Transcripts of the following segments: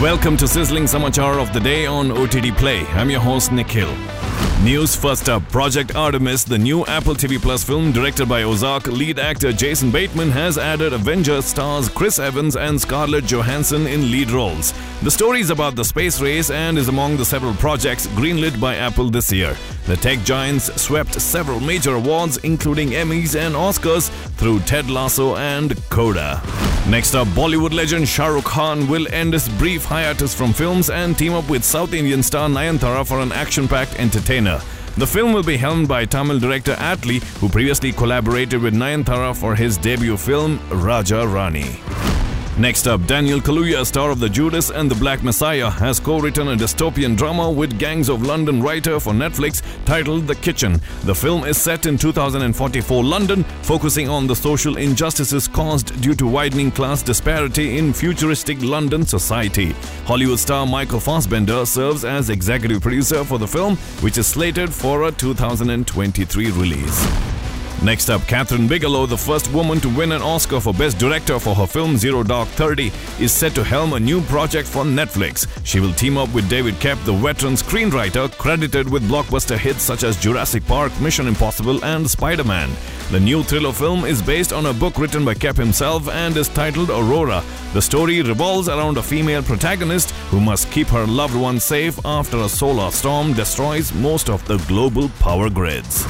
Welcome to Sizzling Samachar of the Day on OTT Play. I'm your host Nikhil. News first up Project Artemis, the new Apple TV Plus film directed by Ozark lead actor Jason Bateman, has added Avengers stars Chris Evans and Scarlett Johansson in lead roles. The story is about the space race and is among the several projects greenlit by Apple this year. The tech giants swept several major awards, including Emmys and Oscars, through Ted Lasso and Coda. Next up, Bollywood legend Shah Rukh Khan will end his brief hiatus from films and team up with South Indian star Nayanthara for an action-packed The film will be helmed by Tamil director Atlee, who previously collaborated with Nayanthara for his debut film Raja Rani. Next up, Daniel Kaluuya, star of The Judas and the Black Messiah, has co-written a dystopian drama with Gangs of London writer for Netflix titled The Kitchen. The film is set in 2044 London, focusing on the social injustices caused due to widening class disparity in futuristic London society. Hollywood star Michael Fassbender serves as executive producer for the film, which is slated for a 2023 release. Next up, Kathryn Bigelow, the first woman to win an Oscar for Best Director for her film Zero Dark Thirty, is set to helm a new project for Netflix. She will team up with David Koepp, the veteran screenwriter credited with blockbuster hits such as Jurassic Park, Mission Impossible, and Spider Man. The new thriller film is based on a book written by Koepp himself and is titled Aurora. The story revolves around a female protagonist who must keep her loved one safe after a solar storm destroys most of the global power grids.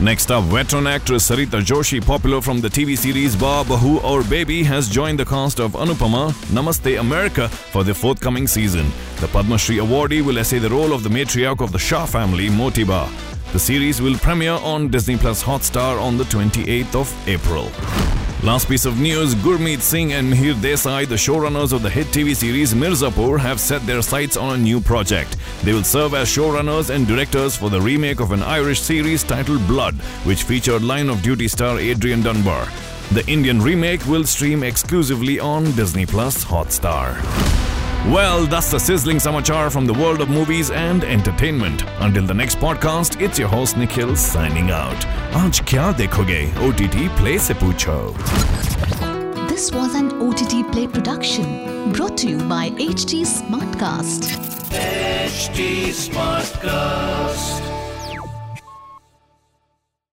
Next up, veteran actress Sarita Joshi, popular from the TV series Ba Bahu Baby, has joined the cast of Anupama Namaste America for the forthcoming season. The Padma Shri awardee will essay the role of the matriarch of the Shah family, Motiba. The series will premiere on Disney Plus Hotstar on the 28th of April. Last piece of news Gurmeet Singh and Mihir Desai, the showrunners of the hit TV series Mirzapur, have set their sights on a new project. They will serve as showrunners and directors for the remake of an Irish series titled Blood, which featured line of duty star Adrian Dunbar. The Indian remake will stream exclusively on Disney Plus Hotstar. Well, that's the sizzling samachar from the world of movies and entertainment. Until the next podcast, it's your host Nikhil signing out. Aaj kya dekhoge? OTT Play se poocho. This was an OTT Play production brought to you by HT Smartcast. HT Smartcast.